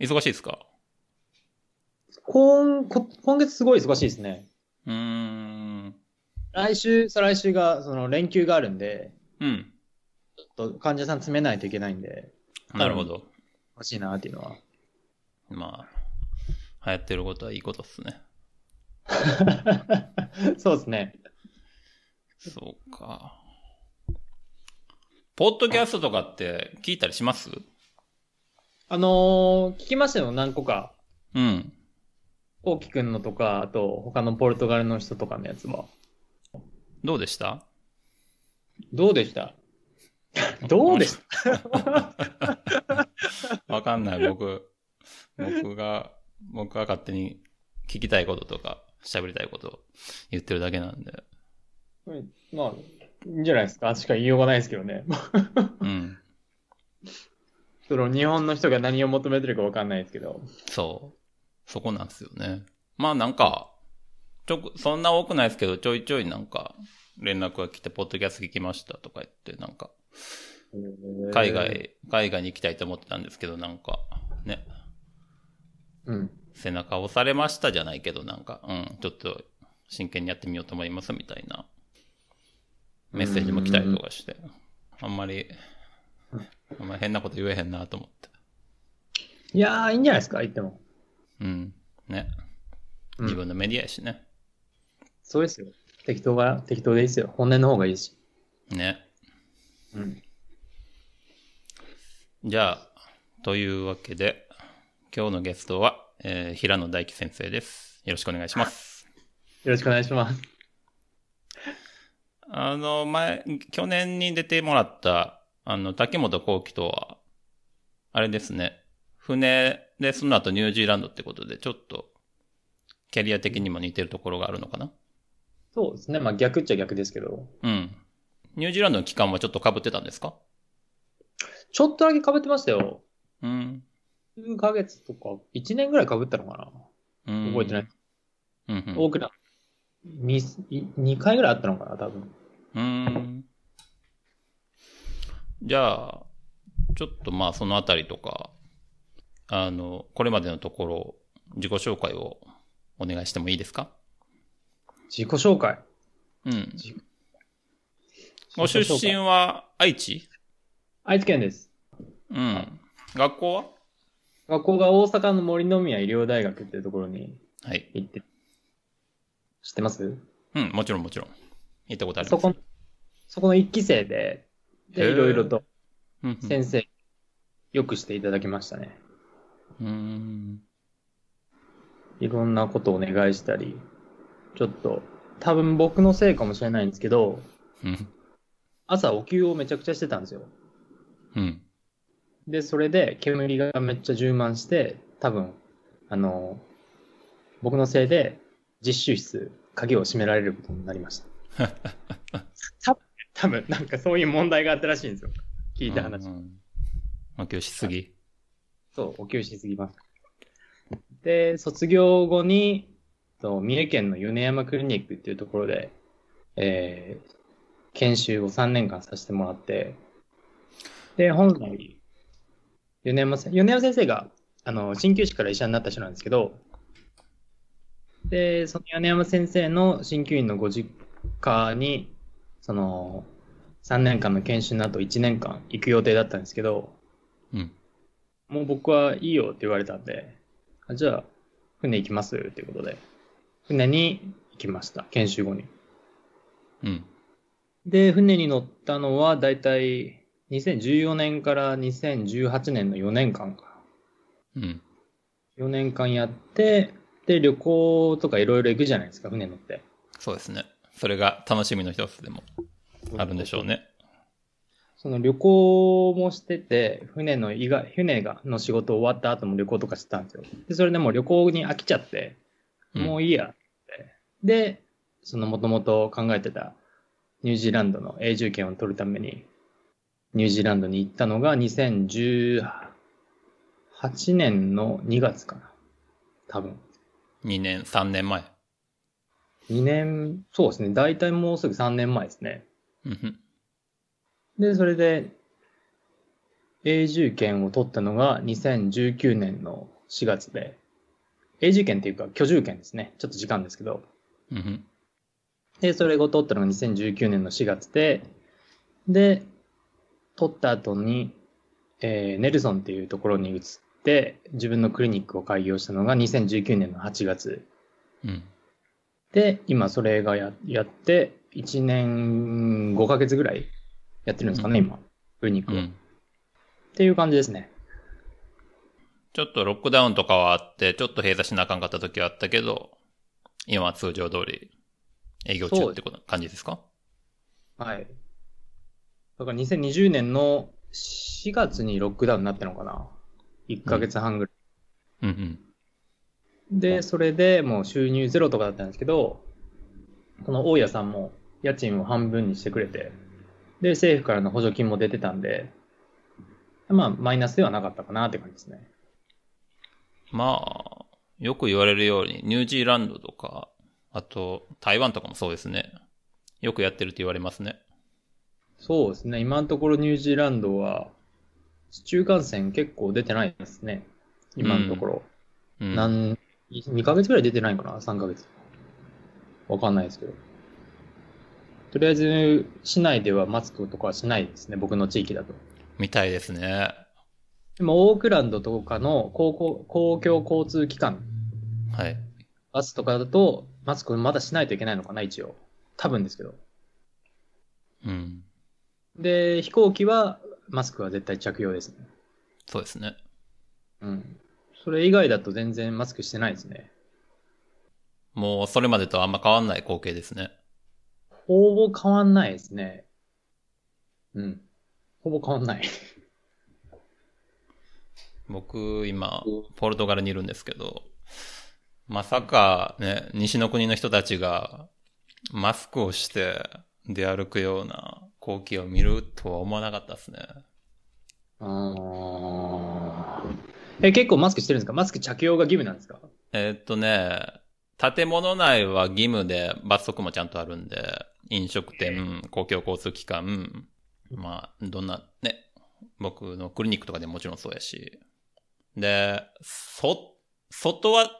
忙しいですか？今、こ今月すごい忙しいですね。うーん。来週、再来週が、その連休があるんで、うん。ちょっと患者さん詰めないといけないんで、なるほど。欲しいなっていうのは。まあ、流行ってることはいいことっすね。そうですね。そうか。ポッドキャストとかって聞いたりします？あのー聞きましたよ、何個か。うん。こうきくんのとか、あと他のポルトガルの人とかのやつは。どうでした？どうでした？どうでした？わかんない。僕、僕が、僕が勝手に聞きたいこととか、喋りたいことを言ってるだけなんで。まあ、いいんじゃないですかしか言いようがないですけどね。うん。その日本の人が何を求めてるかわかんないですけど。そう。そこなんですよね。まあなんか、ちょ、そんな多くないですけど、ちょいちょいなんか、連絡が来て、ポッドキャスト聞きましたとか言って、なんか、海外、海外に行きたいと思ってたんですけど、なんか、ね、うん。背中押されましたじゃないけど、なんか、うん、ちょっと真剣にやってみようと思いますみたいなメッセージも来たりとかして、あんまり、あんまり変なこと言えへんなと思って。いやー、いいんじゃないですか言っても。うん。ね。うん自分のメディアやしね。そうですよ。適当が、適当でいいですよ。本音の方がいいし。ね。うん。じゃあ、というわけで、今日のゲストは、えー平野大樹先生です。よろしくお願いします。よろしくお願いします。あの、前、去年に出てもらった、あの、竹本幸輝とは、あれですね、船でその後ニュージーランドってことで、ちょっと、キャリア的にも似てるところがあるのかな？そうですね。まあ逆っちゃ逆ですけど。うん。ニュージーランドの期間はちょっと被ってたんですか？ちょっとだけ被ってましたよ。うん。数ヶ月とか、1年ぐらい被ったのかなうん覚えてない。うんうん。多くな、2、2回ぐらいあったのかな多分。うーん。じゃあ、ちょっとまあそのあたりとか、あの、これまでのところ、自己紹介をお願いしてもいいですか？自己紹介？うん。自ご出身は愛知？愛知県です。うん。学校は？学校が大阪の森の宮医療大学っていうところにはい。行って、知ってます？うん、もちろんもちろん。行ったことあります。そこ、そこの一期生で、で、いろいろと先生、よくしていただきましたね。うーん。いろんなことをお願いしたり、ちょっと、多分僕のせいかもしれないんですけど、うん。朝お灸をめちゃくちゃしてたんですよ。うん。で、それで煙がめっちゃ充満して、多分、あの、僕のせいで実習室、鍵を閉められることになりました。多分、なんかそういう問題があったらしいんですよ。聞いた話。うんうん。まあ、しすぎ。そう、お給しすぎます。で、卒業後に、と三重県の米山クリニックっていうところで、えー、研修を3年間させてもらって、で、本来、米山せ米山先生が、あの、鍼灸師から医者になった人なんですけど、で、その米山先生の鍼灸院のご実家に、その、3年間の研修の後1年間行く予定だったんですけど、うん。もう僕はいいよって言われたんで、あじゃあ、船行きます？っていうことで、船に行きました、研修後に。うん。で、船に乗ったのは、だいたい2014年から2018年の4年間か。うん。4年間やって、で、旅行とかいろいろ行くじゃないですか、船乗って。そうですね。それが楽しみの一つでもあるんでしょうね。その旅行もしてて、船の以外、船がの仕事終わった後も旅行とかしてたんですよ。で、それでもう旅行に飽きちゃって、うんもういいやって。で、そのもともと考えてたニュージーランドの永住権を取るために、ニュージーランドに行ったのが2018年の2月かな。多分。2年、3年前。2年、そうですね。大体もうすぐ3年前ですね。で、それで、永住権を取ったのが2019年の4月で、永住権っていうか居住権ですね。ちょっと時間ですけど。で、それを取ったのが2019年の4月で、で、取った後に、えーネルソンっていうところに移って、自分のクリニックを開業したのが2019年の8月。うん。で、今それがややって、1年5ヶ月ぐらいやってるんですかね、うん今。クリニックうん。ていう感じですね。ちょっとロックダウンとかはあって、ちょっと閉鎖しなあかんかった時はあったけど、今は通常通り営業中ってこと感じですか？はい。だから2020年の4月にロックダウンになったのかな。1ヶ月半ぐらい。うんうん。で、それでもう収入ゼロとかだったんですけど、この大家さんも家賃を半分にしてくれて、で、政府からの補助金も出てたんで、まあ、マイナスではなかったかなって感じですね。まあ、よく言われるように、ニュージーランドとか、あと、台湾とかもそうですね。よくやってるって言われますね。そうですね。今のところニュージーランドは、市中感染結構出てないですね。今のところ。うん。何、2ヶ月ぐらい出てないかな ?3 ヶ月。わかんないですけど。とりあえず、市内ではマスクとかはしないですね。僕の地域だと。みたいですね。でも、オークランドとかの公共公共交通機関、はい。バスとかだと、マスクまだしないといけないのかな？一応。多分ですけど。うん。で、飛行機は、マスクは絶対着用ですね。そうですね。うん。それ以外だと全然マスクしてないですね。もう、それまでとあんま変わんない光景ですね。ほぼ変わんないですね。うん。ほぼ変わんない。僕、今、ポルトガルにいるんですけど、まさかね、西の国の人たちが、マスクをして出歩くような光景を見るとは思わなかったですね。あーえ、結構マスクしてるんですか？マスク着用が義務なんですか？えーっとね、建物内は義務で罰則もちゃんとあるんで、飲食店、公共交通機関、まあ、どんな、ね、僕のクリニックとかでももちろんそうやし。で、そ、外は、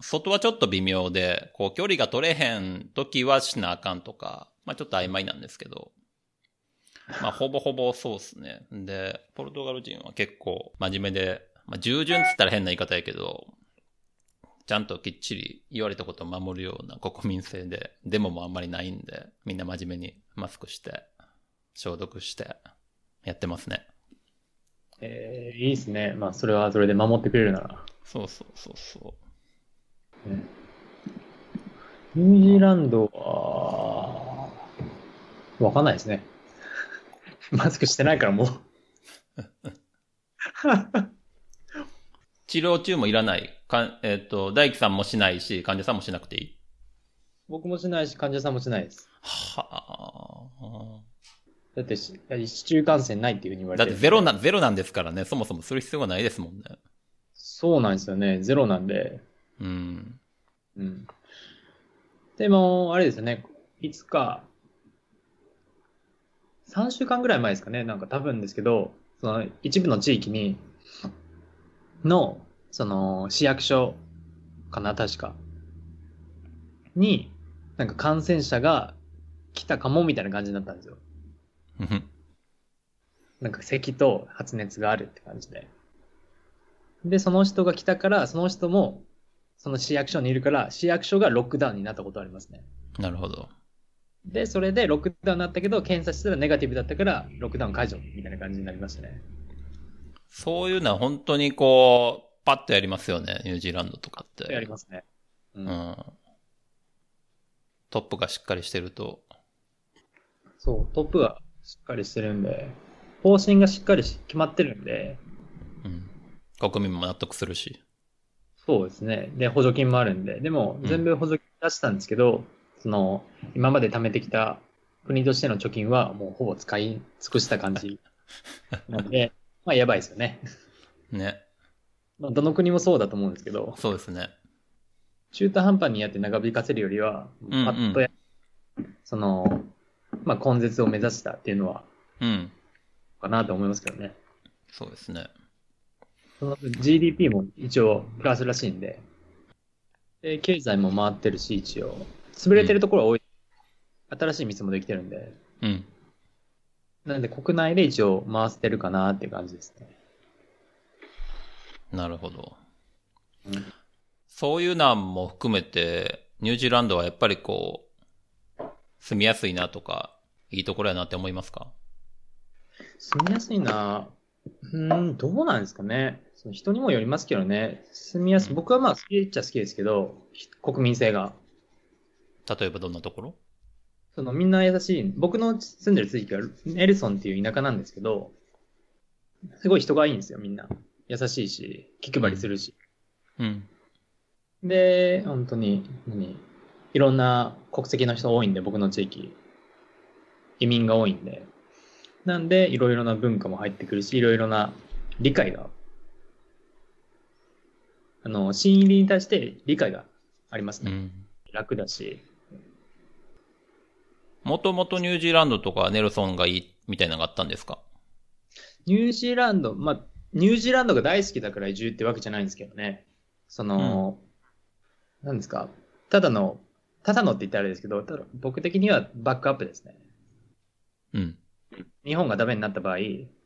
外はちょっと微妙で、こう距離が取れへん時はしなあかんとか、まあちょっと曖昧なんですけど、まあほぼほぼそうっすね。で、ポルトガル人は結構真面目で、まあ従順っつったら変な言い方やけど、ちゃんときっちり言われたことを守るような国民性で、デモもあんまりないんで、みんな真面目にマスクして、消毒して、やってますね。えー、いいですね。まあ、それはそれで守ってくれるなら。そうそうそうそニュージーランドは、わかんないですね。マスクしてないからもう。う。治療中もいらない。かんえっ、と、大輝さんもしないし、患者さんもしなくていい？僕もしないし、患者さんもしないです。はあ。だってし、市中感染ないっていうふうに言われだっててゼロな、ゼロなんですからね、そもそもする必要がないですもんね。そうなんですよね。ゼロなんで。うん。うん。でも、あれですよね。いつか、3週間ぐらい前ですかね。なんか多分ですけど、その一部の地域に、の、その市役所かな、確か。に、なんか感染者が来たかもみたいな感じになったんですよ。うんなんか咳と発熱があるって感じで。で、その人が来たから、その人も、その市役所にいるから、市役所がロックダウンになったことありますね。なるほど。で、それでロックダウンになったけど、検査したらネガティブだったから、ロックダウン解除みたいな感じになりましたね。そういうのは本当にこう、パッとやりますよね、ニュージーランドとかって。やりますね。う。うんん。トップがしっかりしてると。そう、トップがしっかりしてるんで、方針がしっかりし決まってるんで、うん。国民も納得するし。そうですね。で、補助金もあるんで、でもうん全部補助金出したんですけど、その、今まで貯めてきた国としての貯金はもうほぼ使い尽くした感じなので、まあやばいですよね。ね。まあどの国もそうだと思うんですけど、そうですね。中途半端にやって長引かせるよりは、うんうんパッとや、その、まあ根絶を目指したっていうのは、うん。かなと思いますけどね。そうですね。その分 GDP も一応プラスらしいんで、で経済も回ってるし、一応。潰れてるところは多い。新しい店もできてるんで、うん。なんで国内で一応回せてるかなっていう感じですね。なるほど。うんそういうなんも含めて、ニュージーランドはやっぱりこう、住みやすいなとか、いいところやなって思いますか？住みやすいなうーん、どうなんですかね。その人にもよりますけどね。住みやすい。僕はまあ好きっちゃ好きですけど、ひ国民性が。例えばどんなところ？そのみんな優しい。僕の住んでる地域はエルソンっていう田舎なんですけど、すごい人がいいんですよ、みんな。優しいし、気配りするし。うん。で、本当に、何いろんな国籍の人多いんで、僕の地域。移民が多いんで。なんで、いろいろな文化も入ってくるし、いろいろな理解が、あの、新入りに対して理解がありますね。うん。楽だし。もともとニュージーランドとかネルソンがいいみたいなのがあったんですか？ニュージーランド、まあ、ニュージーランドが大好きだから移住ってわけじゃないんですけどね。その、なんですか、ただの、ただのって言ったらあれですけど、ただ僕的にはバックアップですね。うん。日本がダメになった場合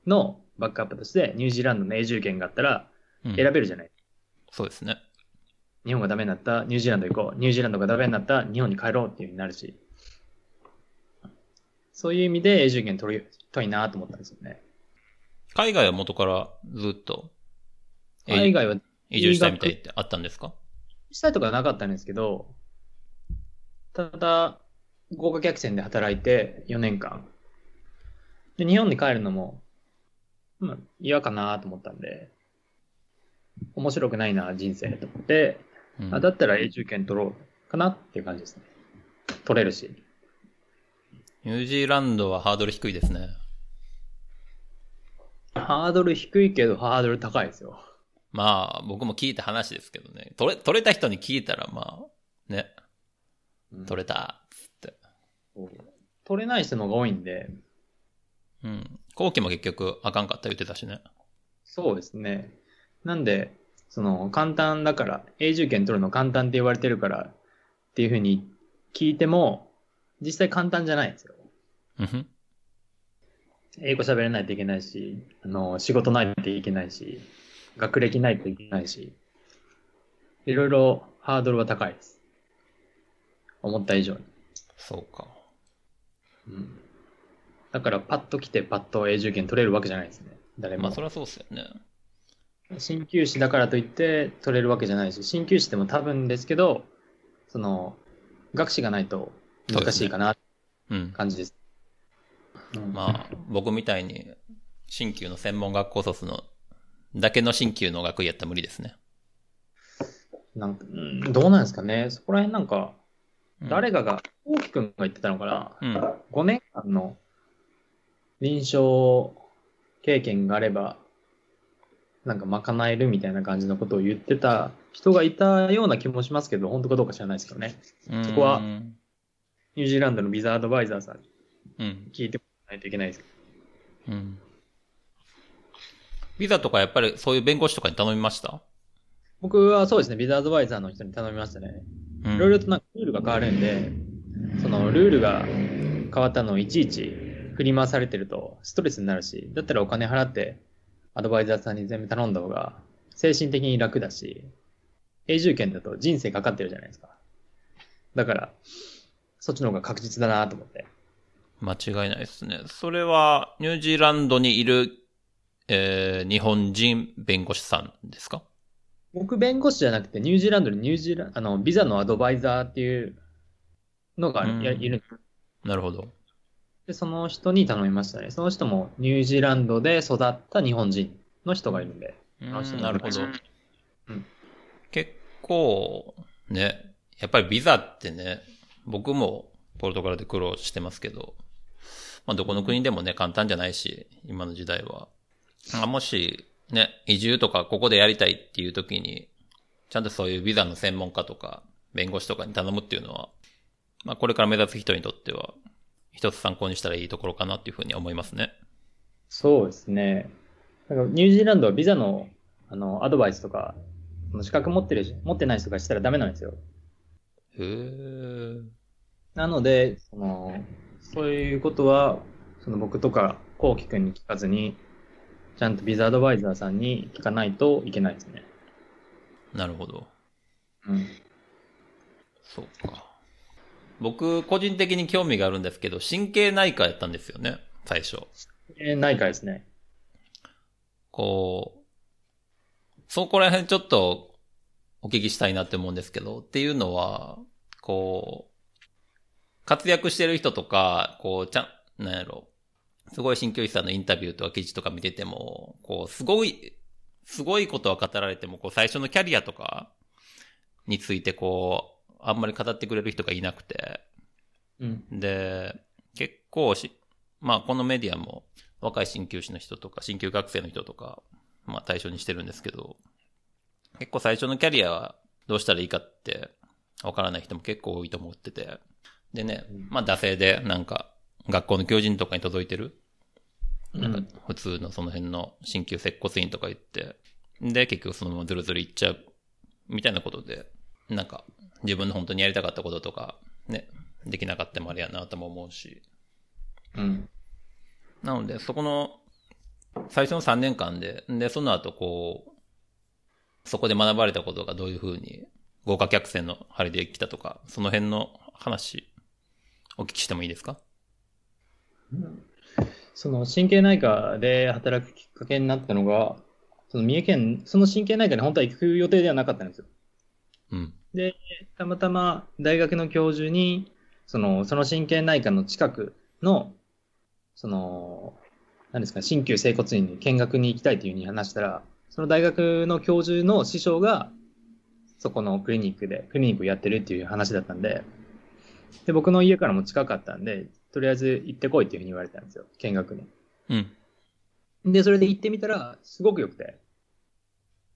のバックアップとして、ニュージーランドの永住権があったらうん、選べるじゃない。そうですね。日本がダメになった、ニュージーランド行こう。ニュージーランドがダメになった、日本に帰ろうっていう風になるし。そういう意味で永住権取りたいなと思ったんですよね。海外は元からずっと、え海外は移住したいみたいってあったんですか？したいとかはなかったんですけど、ただ、豪華客船で働いて4年間。で、日本に帰るのも、まあ、嫌かなと思ったんで、面白くないな、人生と思って、うんあだったら永住権取ろうかなっていう感じですね。取れるし。ニュージーランドはハードル低いですね。ハードル低いけど、ハードル高いですよ。まあ、僕も聞いた話ですけどね。取れ、取れた人に聞いたら、まあ、ね、取れた、つって。取れない人の方が多いんで、うん。後期も結局あかんかった言ってたしね。そうですね。なんで、その、簡単だから、永住権取るの簡単って言われてるからっていうふうに聞いても、実際簡単じゃないんですよ。英語喋れないといけないし、あの、仕事ないといけないし、学歴ないといけないし、いろいろハードルは高いです。思った以上に。そうか。うん。だから、パッと来てパッと永住権取れるわけじゃないですね。誰も。まあ、そりゃそうっすよね。鍼灸師だからといって取れるわけじゃないし、鍼灸師でも多分ですけど、その、学士がないと難しいかなってうん。感じです。うんまあ、僕みたいに、新旧の専門学校卒の、だけの新旧の学位やったら無理ですね。なんか、うんどうなんですかね。そこら辺なんか、うん誰かが、大木くんが言ってたのかな。うん。5年間の臨床経験があれば、なんか賄えるみたいな感じのことを言ってた人がいたような気もしますけど、本当かどうか知らないですけどね。そこはうん。ニュージーランドのビザアドバイザーさんにうん。聞いてもらわないといけないですけど。うん。ビザとかやっぱりそういう弁護士とかに頼みました？僕はそうですね、ビザアドバイザーの人に頼みましたね。うん。いろいろとなんかルールが変わるんで、そのルールが変わったのをいちいち振り回されてるとストレスになるし、だったらお金払ってアドバイザーさんに全部頼んだ方が精神的に楽だし、永住権だと人生かかってるじゃないですか。だから、そっちの方が確実だなと思って。間違いないですね。それは、ニュージーランドにいる、えー、日本人弁護士さんですか？僕弁護士じゃなくてニュージーランドにニュージーランあの、ビザのアドバイザーっていうのがうんやいるなるほど。で、その人に頼みましたね。その人もニュージーランドで育った日本人の人がいるんで。うんなるほど。うん結構、ね、やっぱりビザってね、僕もポルトガルで苦労してますけど、まあどこの国でもね、簡単じゃないし、今の時代は。まあもし、ね、移住とかここでやりたいっていう時に、ちゃんとそういうビザの専門家とか、弁護士とかに頼むっていうのは、まあこれから目指す人にとっては、一つ参考にしたらいいところかなっていうふうに思いますね。そうですね。なんかニュージーランドはビザのあのアドバイスとか、資格持ってるし、持ってない人がしたらダメなんですよ。へえ。なので、その、そういうことは、その僕とか、こうきくんに聞かずに、ちゃんとビザアドバイザーさんに聞かないといけないですね。なるほど。うん。そうか。僕、個人的に興味があるんですけど、神経内科やったんですよね、最初。えー、ないかですね。こう、そこら辺ちょっとお聞きしたいなって思うんですけど、っていうのは、こう、活躍してる人とか、こう、ちゃん、なんやろ、すごい鍼灸師さんのインタビューとか記事とか見てても、こう、すごい、すごいことは語られても、こう、最初のキャリアとかについて、こう、あんまり語ってくれる人がいなくて、うん。で、結構し、まあこのメディアも若い鍼灸師の人とか、鍼灸学生の人とか、まあ対象にしてるんですけど、結構最初のキャリアはどうしたらいいかってわからない人も結構多いと思ってて、でね、まあ惰性でなんか学校の教授とかに届いてる、なんか普通のその辺の鍼灸接骨院とか行って、で結局そのままずるずる行っちゃう、みたいなことで、なんか自分の本当にやりたかったこととか、ね、できなかったもあれやなとも思うし。うん。なので、そこの、最初の3年間で、で、その後こう、そこで学ばれたことがどういうふうに、豪華客船の張りで来たとか、その辺の話、お聞きしてもいいですか？その神経内科で働くきっかけになったのが、その三重県、その神経内科に本当は行く予定ではなかったんですよ。うん。で、たまたま大学の教授に、その、その神経内科の近くの、その、何ですか、鍼灸整骨院に見学に行きたいというふうに話したら、その大学の教授の師匠が、そこのクリニックで、クリニックをやってるっていう話だったんで、で、僕の家からも近かったんで、とりあえず行ってこいっていうふうに言われたんですよ、見学に。うん。で、それで行ってみたら、すごく良くて。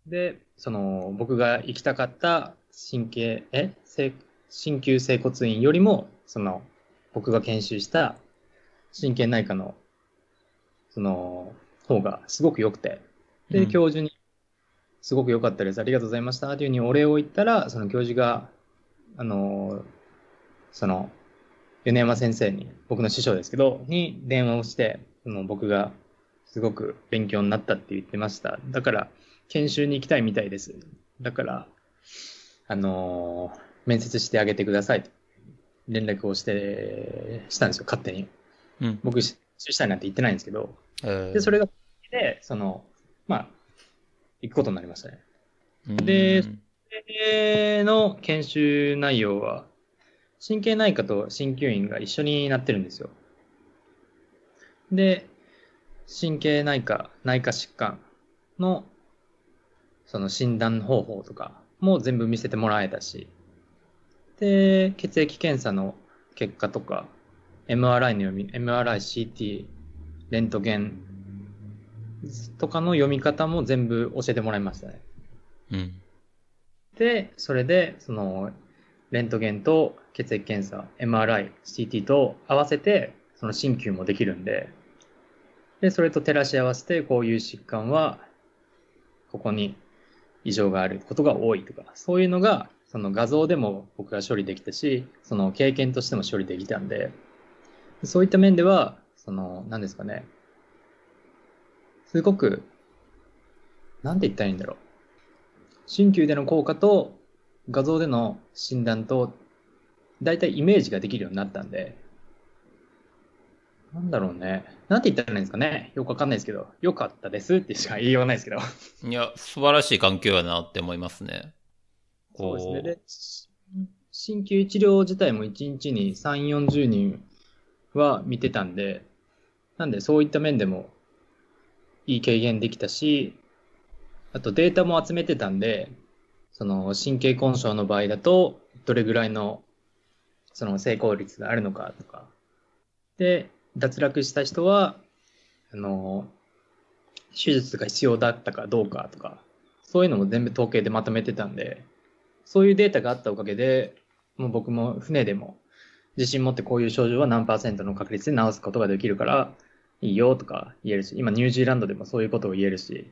で、その、僕が行きたかった神経、え整鍼灸整骨院よりも、その、僕が研修した神経内科の、その、方がすごく良くて。で、うん教授に、すごく良かったです。ありがとうございました。というふうにお礼を言ったら、その教授が、あの、その、米山先生に、僕の師匠ですけど、に電話をして、その僕がすごく勉強になったって言ってました。だから、研修に行きたいみたいです。だから、あのー面接してあげてくださいと連絡をして、したんですよ、勝手に。うん。僕、研修したいなんて言ってないんですけど、えーで、それが、で、その、まあ、行くことになりましたね。うんででの研修内容は、神経内科と鍼灸院が一緒になってるんですよ。で、神経内科、内科疾患の、その診断方法とかも全部見せてもらえたし、で、血液検査の結果とか、MRI の読み、MRI、CT、レントゲンとかの読み方も全部教えてもらいましたね。うん。で、それで、その、レントゲンと血液検査、MRI、CT と合わせて、その鍼灸もできるんで、で、それと照らし合わせて、こういう疾患は、ここに異常があることが多いとか、そういうのが、その画像でも僕が処理できたし、その経験としても処理できたんで、そういった面では、その、何ですかね、すごく、なんて言ったらいいんだろう。鍼灸での効果と画像での診断と、だいたいイメージができるようになったんで、なんだろうね。なんて言ったらいいんですかね。よくわかんないですけど、よかったですってしか言いようがないですけど。いや、素晴らしい環境やなって思いますね。そうこですね。で、鍼灸治療自体も1日に3、40人は見てたんで、なんでそういった面でもいい軽減できたし、あとデータも集めてたんで、その神経根症の場合だと、どれぐらいのその成功率があるのかとか。で、脱落した人は、あの、手術が必要だったかどうかとか、そういうのも全部統計でまとめてたんで、そういうデータがあったおかげで、もう僕も船でも自信持ってこういう症状は何パーセントの確率で治すことができるから、いいよとか言えるし、今ニュージーランドでもそういうことを言えるし、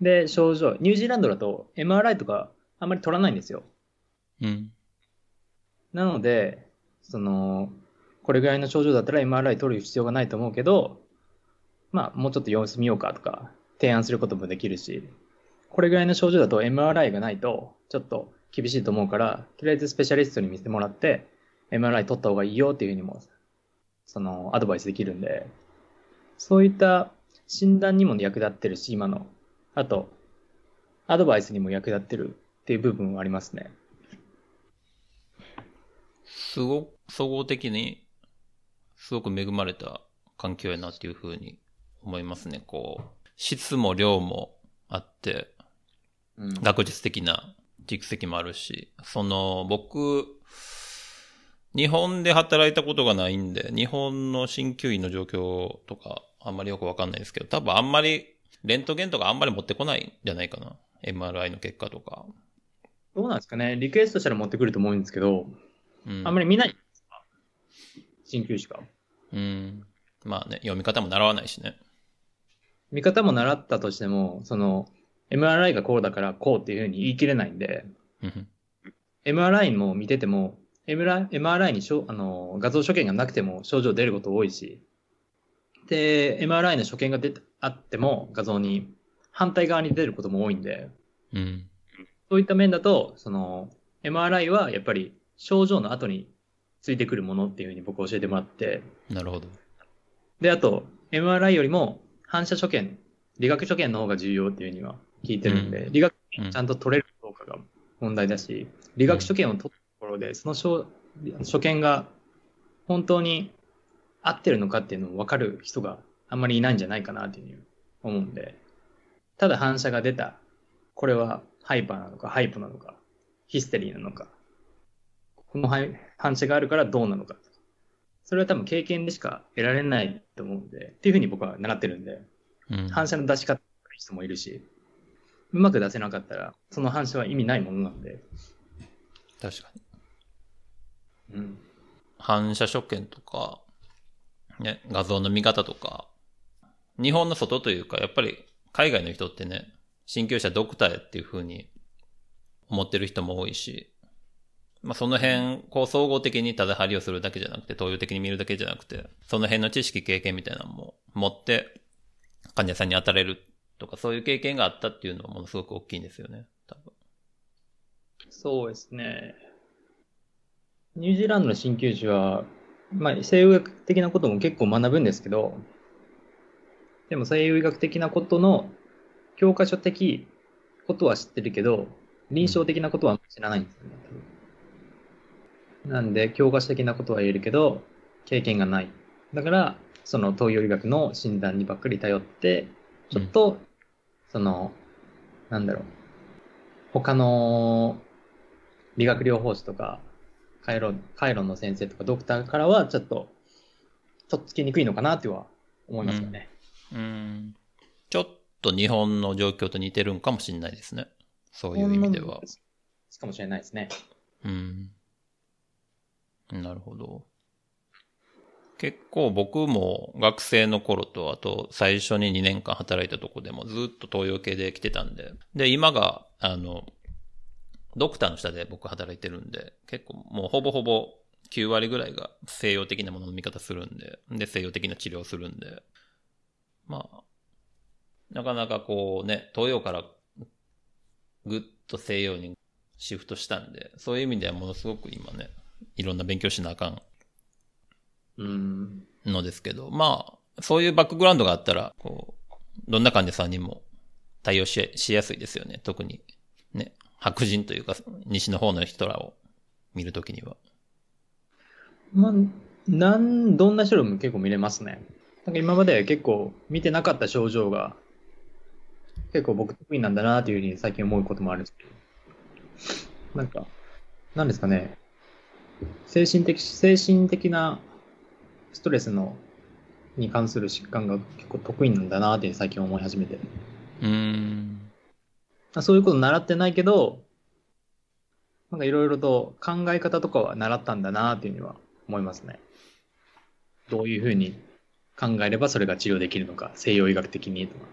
で、症状、ニュージーランドだと MRI とかあんまり取らないんですよ。うん。なので、その、これぐらいの症状だったら MRI 取る必要がないと思うけど、まあ、もうちょっと様子見ようかとか、提案することもできるし、これぐらいの症状だと MRI がないと、ちょっと厳しいと思うから、とりあえずスペシャリストに見せてもらって、MRI 取った方がいいよっていうふうにも、その、アドバイスできるんで、そういった診断にも役立ってるし、今の。あと、アドバイスにも役立ってるっていう部分はありますね。すご、総合的に、すごく恵まれた環境やなっていうふうに思いますね。こう、質も量もあって、うん学術的な蓄積もあるし、その、僕、日本で働いたことがないんで、日本の鍼灸院の状況とか、あんまりよくわかんないですけど、多分あんまり、レントゲンとかあんまり持ってこないんじゃないかな。MRI の結果とか。どうなんですかねリクエストしたら持ってくると思うんですけど、うん。あんまり見ない鍼灸師が。うん。まあね、読み方も習わないしね。見方も習ったとしても、その、MRI がこうだからこうっていうふうに言い切れないんで、うん。MRI も見てても、MRI, MRI にしょあの画像所見がなくても症状出ること多いし、で、MRI の所見が出てあっても画像に反対側に出ることも多いんで、うん。そういった面だと、その、MRI はやっぱり症状の後についてくるものっていうふうに僕教えてもらって、なるほど。で、あと、MRI よりも反射所見、理学所見の方が重要っていうふうには聞いてるんで、う理学うん。ちゃんと取れるかどうかが問題だし、理学所見を取ったところで、その所所見が本当に合ってるのかっていうのを分かる人があんまりいないんじゃないかなっていうふうに思うんで、ただ反射が出た、これはハイパーなのか、ハイポなのか、ヒステリーなのか、この反射があるからどうなのか。それは多分経験でしか得られないと思うんで、っていうふうに僕は習ってるんで、うん。反射の出し方の人もいるし、うまく出せなかったら、その反射は意味ないものなんで、確かに。うん。反射所見とか、ね、画像の見方とか、日本の外というか、やっぱり海外の人ってね、鍼灸師はドクターやっていう風に思ってる人も多いし、まあその辺、こう総合的にただ針をするだけじゃなくて、東洋的に見るだけじゃなくて、その辺の知識経験みたいなのも持って、患者さんに当たれるとか、そういう経験があったっていうのはものすごく大きいんですよね、多分。そうですね。ニュージーランドの鍼灸師は、まあ、西洋医学的なことも結構学ぶんですけど、でも西洋医学的なことの教科書的ことは知ってるけど、臨床的なことは知らないんですよね。なんで、教科書的なことは言えるけど、経験がない。だから、その東洋医学の診断にばっかり頼って、ちょっと、その、なんだろう、他の理学療法士とか、カイロ、カイロンの先生とかドクターからはちょっと、とっつきにくいのかなっては思いますよね。うん。ちょっと日本の状況と似てるんかもしれないですね。そういう意味では。かもしれないですね。うん。なるほど。結構僕も学生の頃と、あと最初に2年間働いたとこでもずっと東洋系で来てたんで。で、今が、あの、ドクターの下で僕働いてるんで、結構もうほぼほぼ9割ぐらいが西洋的なものの見方するんで、で、西洋的な治療するんで、まあ、なかなかこうね、東洋からぐっと西洋にシフトしたんで、そういう意味ではものすごく今ね、いろんな勉強しなあかんうん。のですけど、まあ、そういうバックグラウンドがあったら、こう、どんな患者さんにも対応ししやすいですよね。特に、ね、白人というか、西の方の人らを見るときには。まあ、なん、どんな人でも結構見れますね。なんか今まで結構見てなかった症状が、結構僕得意なんだなというふうに最近思うこともあるんですけど。なんか、なんですかね。精神的、精神的なストレスの、に関する疾患が結構得意なんだなって最近思い始めて。うーん。まあそういうこと習ってないけど、なんかいろいろと考え方とかは習ったんだなっていうふうには思いますね。どういうふうに考えればそれが治療できるのか、西洋医学的にとか。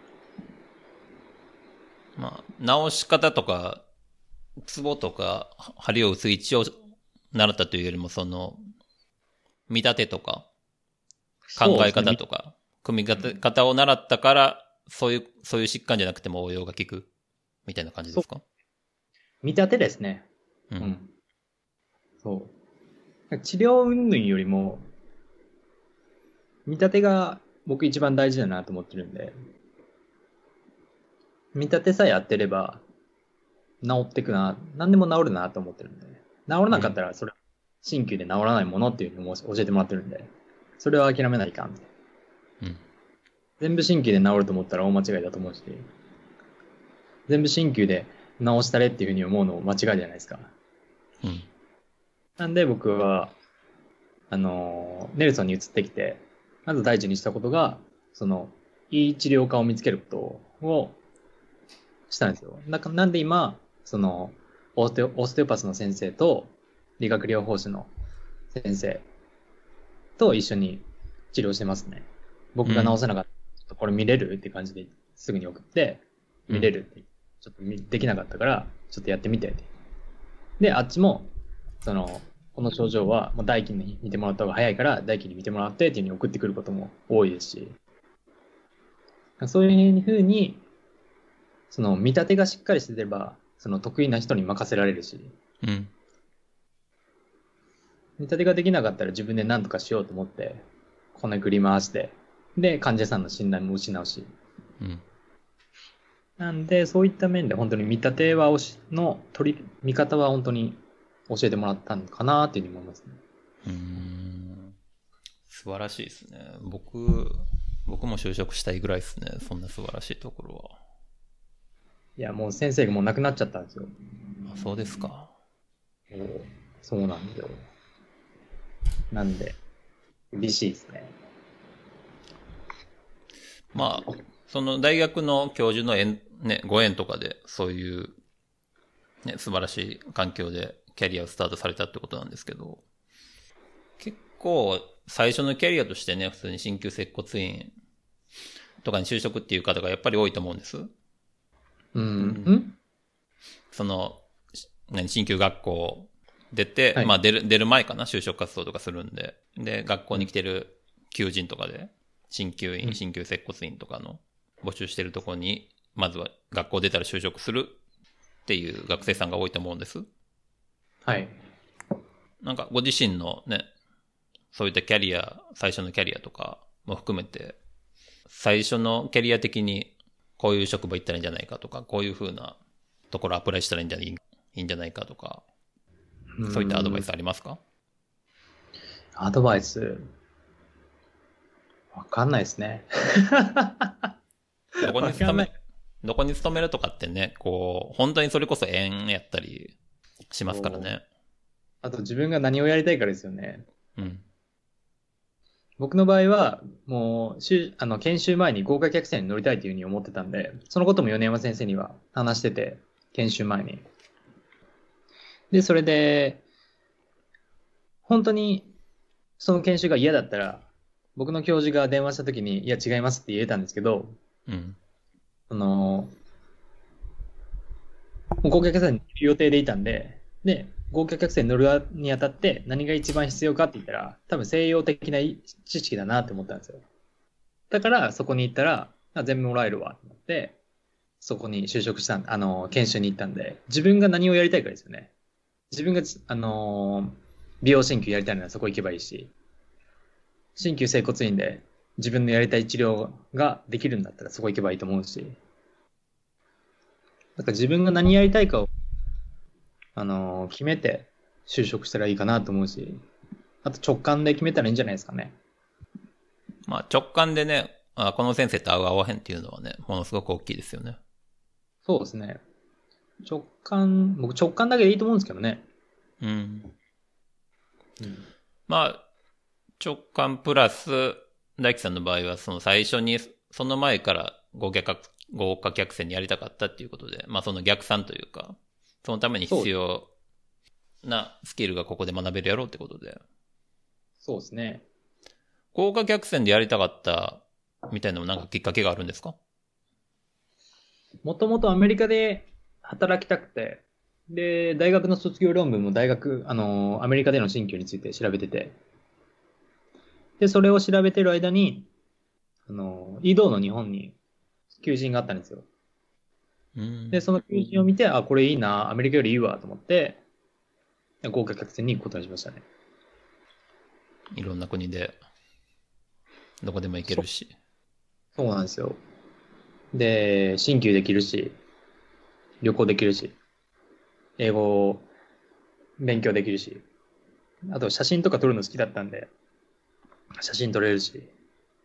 まあ、治し方とか、ツボとか、針を打つ位置を習ったというよりも、その、見立てとか、考え方とか、組み方方を習ったから、そういう、そういう疾患じゃなくても応用が効くみたいな感じですか？見立てですね。う。うんん。そう。治療云々よりも、見立てが僕一番大事だなと思ってるんで、見立てさえ合ってれば、治ってくな、何でも治るなと思ってるんで、治らなかったらそれ、鍼灸で治らないものっていうのも教えてもらってるんで、それは諦めないかん。うん。全部鍼灸で治ると思ったら大間違いだと思うし、全部鍼灸で治したれっていうふうに思うのも間違いじゃないですか。うん。なんで僕は、あの、ネルソンに移ってきて、まず第一にしたことが、その、いい治療家を見つけることをしたんですよ。ななんで今、その、オーステオーステオパスの先生と、理学療法士の先生と一緒に治療してますね。僕が治せなかった、ちょっとこれ見れるって感じですぐに送って、見れるって、ちょっとできなかったから、ちょっとやってみてって。で、あっちも、その、この症状は、もう大輝に見てもらった方が早いから、大輝に見てもらってっていうふうに送ってくることも多いですし、そういうふうに、その見立てがしっかりしてれば、その得意な人に任せられるし、うん。見立てができなかったら自分で何とかしようと思って、こねくり回して、で、患者さんの信頼も失うし。うん。なんで、そういった面で本当に見立てはおし、の取り、見方は本当に教えてもらったのかなっていうふうに思いますね。うーん。素晴らしいですね。僕、僕も就職したいぐらいですね。そんな素晴らしいところは。いや、もう先生がもう亡くなっちゃったんですよ。あそうですか。そうなんですよ。なんで、厳しいですね。まあ、その大学の教授の縁、ね、ご縁とかで、そういう、ね、素晴らしい環境でキャリアをスタートされたってことなんですけど、結構、最初のキャリアとしてね、普通に鍼灸接骨院とかに就職っていう方がやっぱり多いと思うんです。うん。んその、し何、鍼灸学校出て、はいまあ出る、出る前かな、就職活動とかするんで。で、学校に来てる求人とかで、鍼灸院、うん鍼灸接骨院とかの募集してるところに、まずは学校出たら就職するっていう学生さんが多いと思うんです。はい。なんかご自身のね、そういったキャリア、最初のキャリアとかも含めて、最初のキャリア的にこういう職場行ったらいいんじゃないかとか、こういう風なところアプライしたらいいんじゃないいいんじゃないかとか、そういったアドバイスありますか？アドバイス。わかんないですね。どこに勤めどこに勤めるとかってね、こう、本当にそれこそ縁やったりしますからね。あと自分が何をやりたいからですよね。うん。僕の場合は、もう、しゅあの、研修前に豪華客船に乗りたいというふうに思ってたんで、そのことも米山先生には話してて、研修前に。で、それで、本当に、その研修が嫌だったら、僕の教授が電話した時に、いや、違いますって言えたんですけど、うん。あの、もう豪華客船に乗る予定でいたんで、で、豪華客船に乗るにあたって何が一番必要かって言ったら、多分西洋的な知識だなって思ったんですよ。だから、そこに行ったら、あ全部もらえるわって思って、そこに就職した、あの、研修に行ったんで、自分が何をやりたいかですよね。自分が、あの、美容鍼灸やりたいならそこ行けばいいし、鍼灸整骨院で自分のやりたい治療ができるんだったらそこ行けばいいと思うし、なんか自分が何やりたいかを、あのー決めて就職したらいいかなと思うし、あと直感で決めたらいいんじゃないですかね。まあ直感でね、あこの先生と合う合わへんっていうのはね、ものすごく大きいですよね。そうですね。直感、僕直感だけでいいと思うんですけどね。うん。うん。まあ、直感プラス、大輝さんの場合は、その最初に、その前から豪華客豪華客船にやりたかったっていうことで、まあその逆算というか、そのために必要なスキルがここで学べるやろうってことで。そうですね。豪華客船でやりたかったみたいなのもなんかきっかけがあるんですか？もともとアメリカで働きたくて、で、大学の卒業論文も大学、あの、アメリカでの新居について調べてて、で、それを調べてる間に、あの、移動の日本に求人があったんですよ。うん。で、その求人を見て、あ、これいいな、アメリカよりいいわと思って、豪華客船に行くことにしましたね。いろんな国で、どこでも行けるし。そうなんですよ。で、新旧できるし、旅行できるし、英語を勉強できるし、あと写真とか撮るの好きだったんで、写真撮れるし、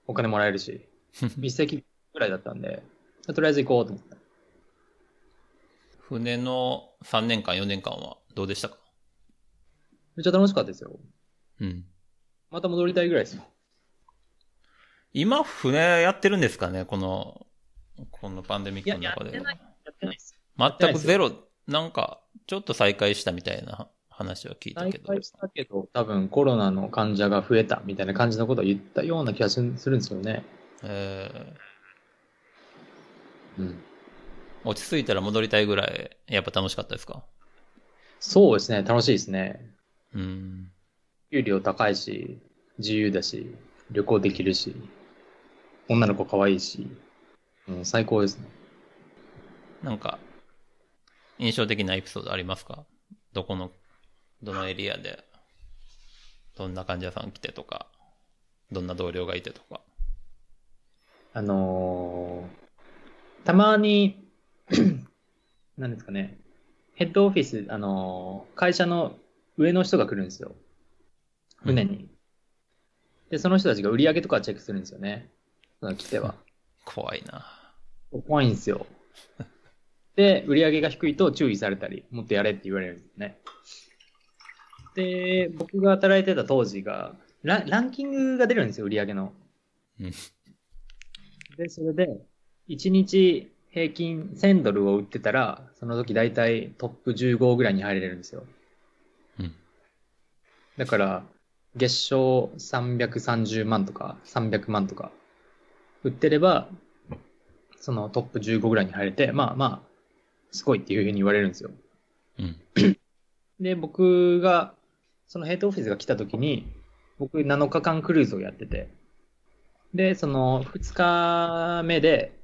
お金もらえるし、一席ぐらいだったんで、とりあえず行こうと思った。船の3年間、4年間はどうでしたか？めっちゃ楽しかったですよ。うん。また戻りたいぐらいですよ。今、船やってるんですかね？この、このパンデミックの中でいややってないは。やってないです。全くゼロ、なんか、ちょっと再開したみたいな話は聞いた再けど。開したけど、多分コロナの患者が増えたみたいな感じのことを言ったような気がするんですよね。えうん。ー、落ち着いたら戻りたいぐらい、やっぱ楽しかったですか？そうですね、楽しいですね。うん。給料高いし、自由だし、旅行できるし、女の子可愛いし、うん、最高ですね。なんか、印象的なエピソードありますか？どこの、どのエリアで、どんな患者さん来てとか、どんな同僚がいてとか。あのーたまに、なんですかね、ヘッドオフィス、あのー会社の上の人が来るんですよ。船に。で、その人たちが売り上げとかチェックするんですよね。その来ては。怖いな。怖いんですよ。で、売り上げが低いと注意されたり、もっとやれって言われるんですね。で、僕が働いてた当時が、ラランキングが出るんですよ、売り上げの。うんで、それで、1日平均1000ドルを売ってたら、その時大体トップ15ぐらいに入れるんですよ。うん。だから、月賞330万とか300万とか売ってれば、そのトップ15ぐらいに入れて、まあまあ、すごいっていうふうに言われるんですよ。うん。で、僕が、そのヘッドオフィスが来た時に、僕7日間クルーズをやってて、で、その2日目で、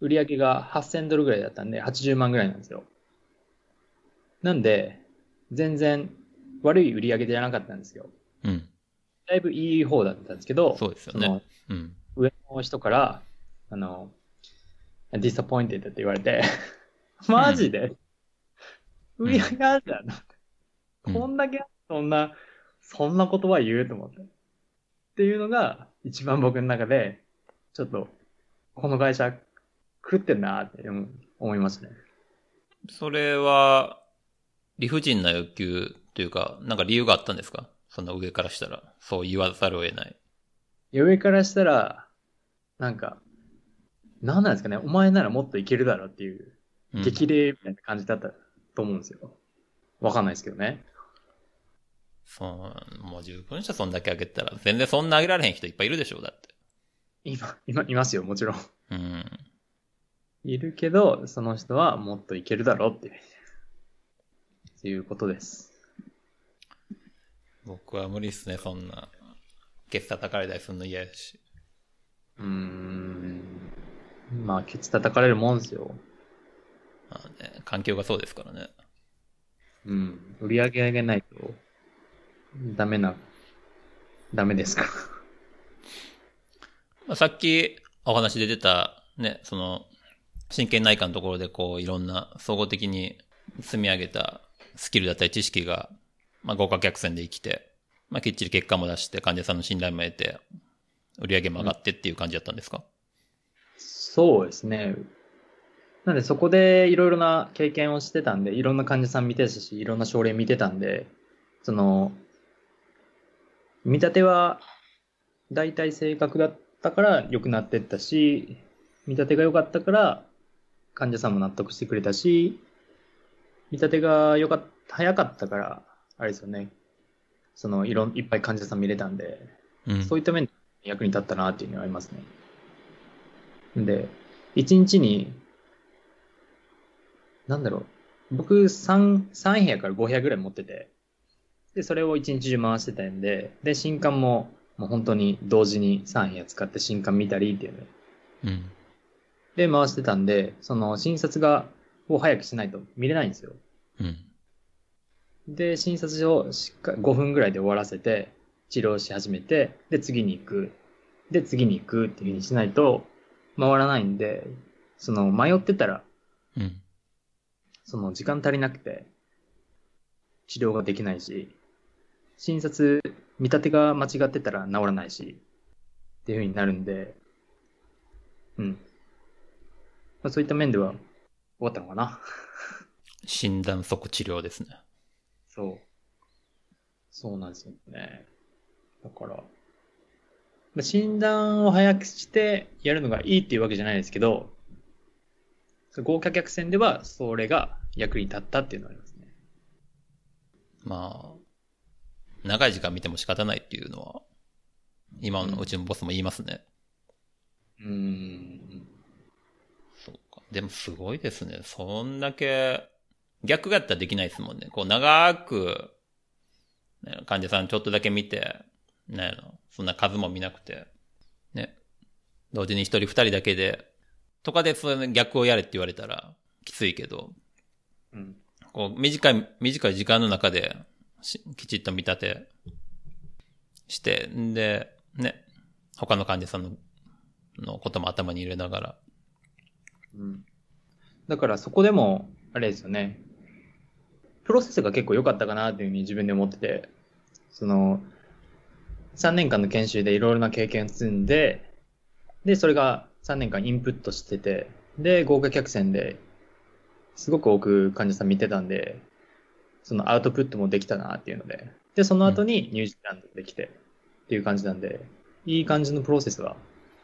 売り上げが8000ドルぐらいだったんで、80万ぐらいなんですよ。なんで、全然悪い売り上げじゃなかったんですよ。うん。だいぶいい方だったんですけど、そうですよね。うん。上の人から、あの、disappointed って言われて、マジで、売り上げあるじゃん。うんこんだけ、そんな、そんな言葉言うと思って。っていうのが、一番僕の中で、ちょっと、この会社、食ってんなって思思いますね。それは、理不尽な欲求というか、なんか理由があったんですか？その上からしたら、そう言わざるを得ない。上からしたら、なんか、なんなんですかね、お前ならもっといけるだろっていう、うん激励みたいな感じだったと思うんですよ。わかんないですけどね。そう、もう十分じゃそんだけあげたら、全然そんなあげられへん人いっぱいいるでしょう、だって。今、今、いますよ、もちろん。うん。いるけど、その人はもっといけるだろうっていう、っていうことです。僕は無理っすね、そんな。ケツ叩かれたりするの嫌やし。うーん。まあ、ケツ叩かれるもんですよ。まあね、環境がそうですからね。うん。売り上げ上げないと、ダメな、ダメですか。まあ、さっきお話で出た、ね、その、真剣内科のところでこう、いろんな総合的に積み上げたスキルだったり知識が、まあ、豪華客船で生きて、まあ、きっちり結果も出して患者さんの信頼も得て、売り上げも上がってっていう感じだったんですか、そうですね。なんでそこでいろいろな経験をしてたんで、いろんな患者さん見てたし、いろんな症例見てたんで、その、見立ては大体正確だったから良くなってったし、見立てが良かったから患者さんも納得してくれたし、見立てが良かった、早かったから、あれですよね。その、いろん、いっぱい患者さん見れたんで、うん。そういった面で役に立ったなっていうのはありますね。で、1日に、なんだろう、僕3、3部屋から5部屋ぐらい持ってて、で、それを1日中回してたんで、で、新刊ももう本当に同時に3部屋使って新刊見たりっていうのうん。で回してたんで、その診察が、を早くしないと見れないんですよ。うん。で、診察をしっかり5分ぐらいで終わらせて、治療し始めて、で、次に行く。で、次に行くっていうふうにしないと回らないんで、その迷ってたら、うん。その時間足りなくて、治療ができないし、診察、見立てが間違ってたら治らないし、っていうふうになるんで、うん。まあ、そういった面では終わったのかな。診断即治療ですね。そう。そうなんですよね。だから、まあ診断を早くしてやるのがいいっていうわけじゃないですけど、豪華客船ではそれが役に立ったっていうのはありますね。まあ、長い時間見ても仕方ないっていうのは、今のうちのボスも言いますね。うーん。でもすごいですね。そんだけ、逆がやったらできないですもんね。こう長く、ね、患者さんちょっとだけ見て、ね、そんな数も見なくて、ね。同時に一人二人だけで、とかでそれ逆をやれって言われたらきついけど、うん。こう短い、短い時間の中でしきちっと見立てして、んで、ね、他の患者さんののことも頭に入れながら、うん。だからそこでも、あれですよね。プロセスが結構良かったかなっていうふうに自分で思ってて、その、3年間の研修でいろいろな経験を積んで、で、それが3年間インプットしてて、で、豪華客船ですごく多く患者さん見てたんで、そのアウトプットもできたなっていうので、で、その後にニュージーランドできてっていう感じなんで、いい感じのプロセスは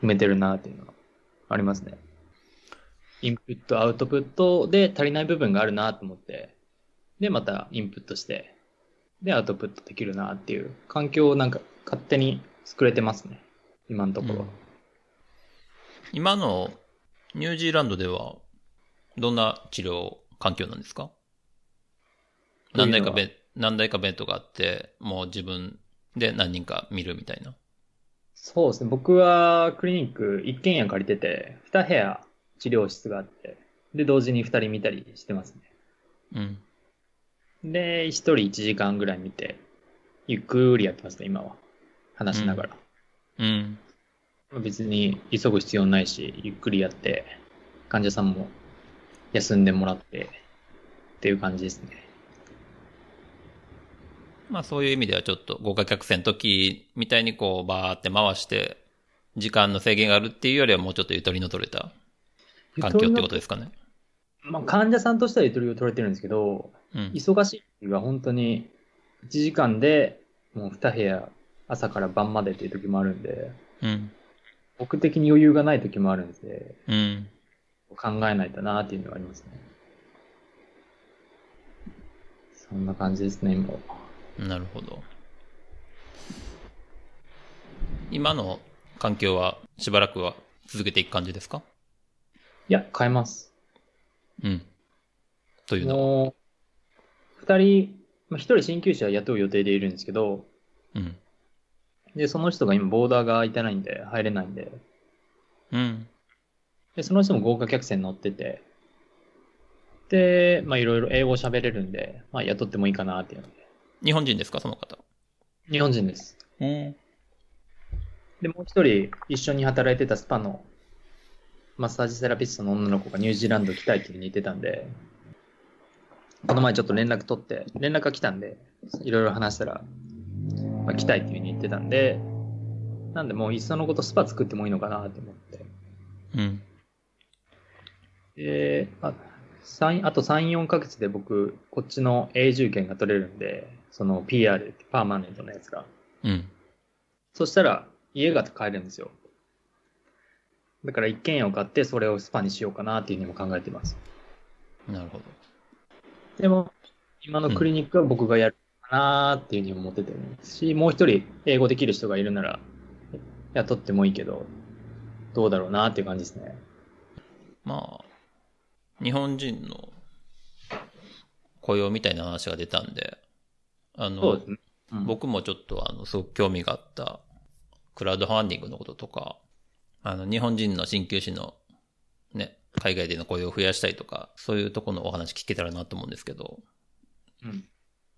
踏めてるなっていうのはありますね。インプット、アウトプットで足りない部分があるなと思って、で、またインプットして、で、アウトプットできるなっていう環境をなんか勝手に作れてますね。今のところは。うん今のニュージーランドでは、どんな治療環境なんですか？何台かベッ、何台かベッドがあって、もう自分で何人か見るみたいな。そうですね。僕はクリニック一軒家借りてて、二部屋治療室があって、で、同時に二人見たりしてますね。うん。で、一人一時間ぐらい見て、ゆっくりやってますね、今は。話しながら。うん。別に急ぐ必要ないし、ゆっくりやって、患者さんも休んでもらって、っていう感じですね。まあそういう意味ではちょっと豪華客船の時みたいにこうバーって回して、時間の制限があるっていうよりはもうちょっとゆとりの取れた環境ってことですかね。まあ、患者さんとしてはゆとりを取れてるんですけど、うん。忙しい時は本当に1時間でもう2部屋朝から晩までっていう時もあるんで、うん。僕的に余裕がない時もあるんで、うん。考えないとなっていうのがありますね。そんな感じですね、今は。なるほど。今の環境はしばらくは続けていく感じですか？いや、変えます。うん。というのは？二人、まあ、一人鍼灸師は雇う予定でいるんですけど、うん。で、その人が今ボーダーが空いてないんで、入れないんで、うん。で、その人も豪華客船乗ってて、で、まあいろいろ英語喋れるんで、まあ雇ってもいいかなっていうので。日本人ですかその方？日本人です。うん。で、もう一人一緒に働いてたスパのマッサージセラピストの女の子がニュージーランド来たいって言ってたんで、この前ちょっと連絡取って、連絡が来たんで、いろいろ話したら、まあ、来たいっていうふうに言ってたんで、なんでもういっそのことスパ作ってもいいのかなって思って。うん。で、あ三あと3、4ヶ月で僕、こっちの永住権が取れるんで、その PR、パーマネントのやつが。うん。そしたら、家が買えるんですよ。だから一軒家を買って、それをスパにしようかなっていうふうにも考えてます。なるほど。でも、今のクリニックは僕がやるかなっていうふうに思っててるし、もう一人英語できる人がいるなら、雇ってもいいけど、どうだろうなっていう感じですね。まあ、日本人の雇用みたいな話が出たんで、あの、ね。うん、僕もちょっとあの、すごく興味があった、クラウドファンディングのこととか、あの、日本人の鍼灸師の、ね、海外での雇用を増やしたいとか、そういうところのお話聞けたらなと思うんですけど、うん。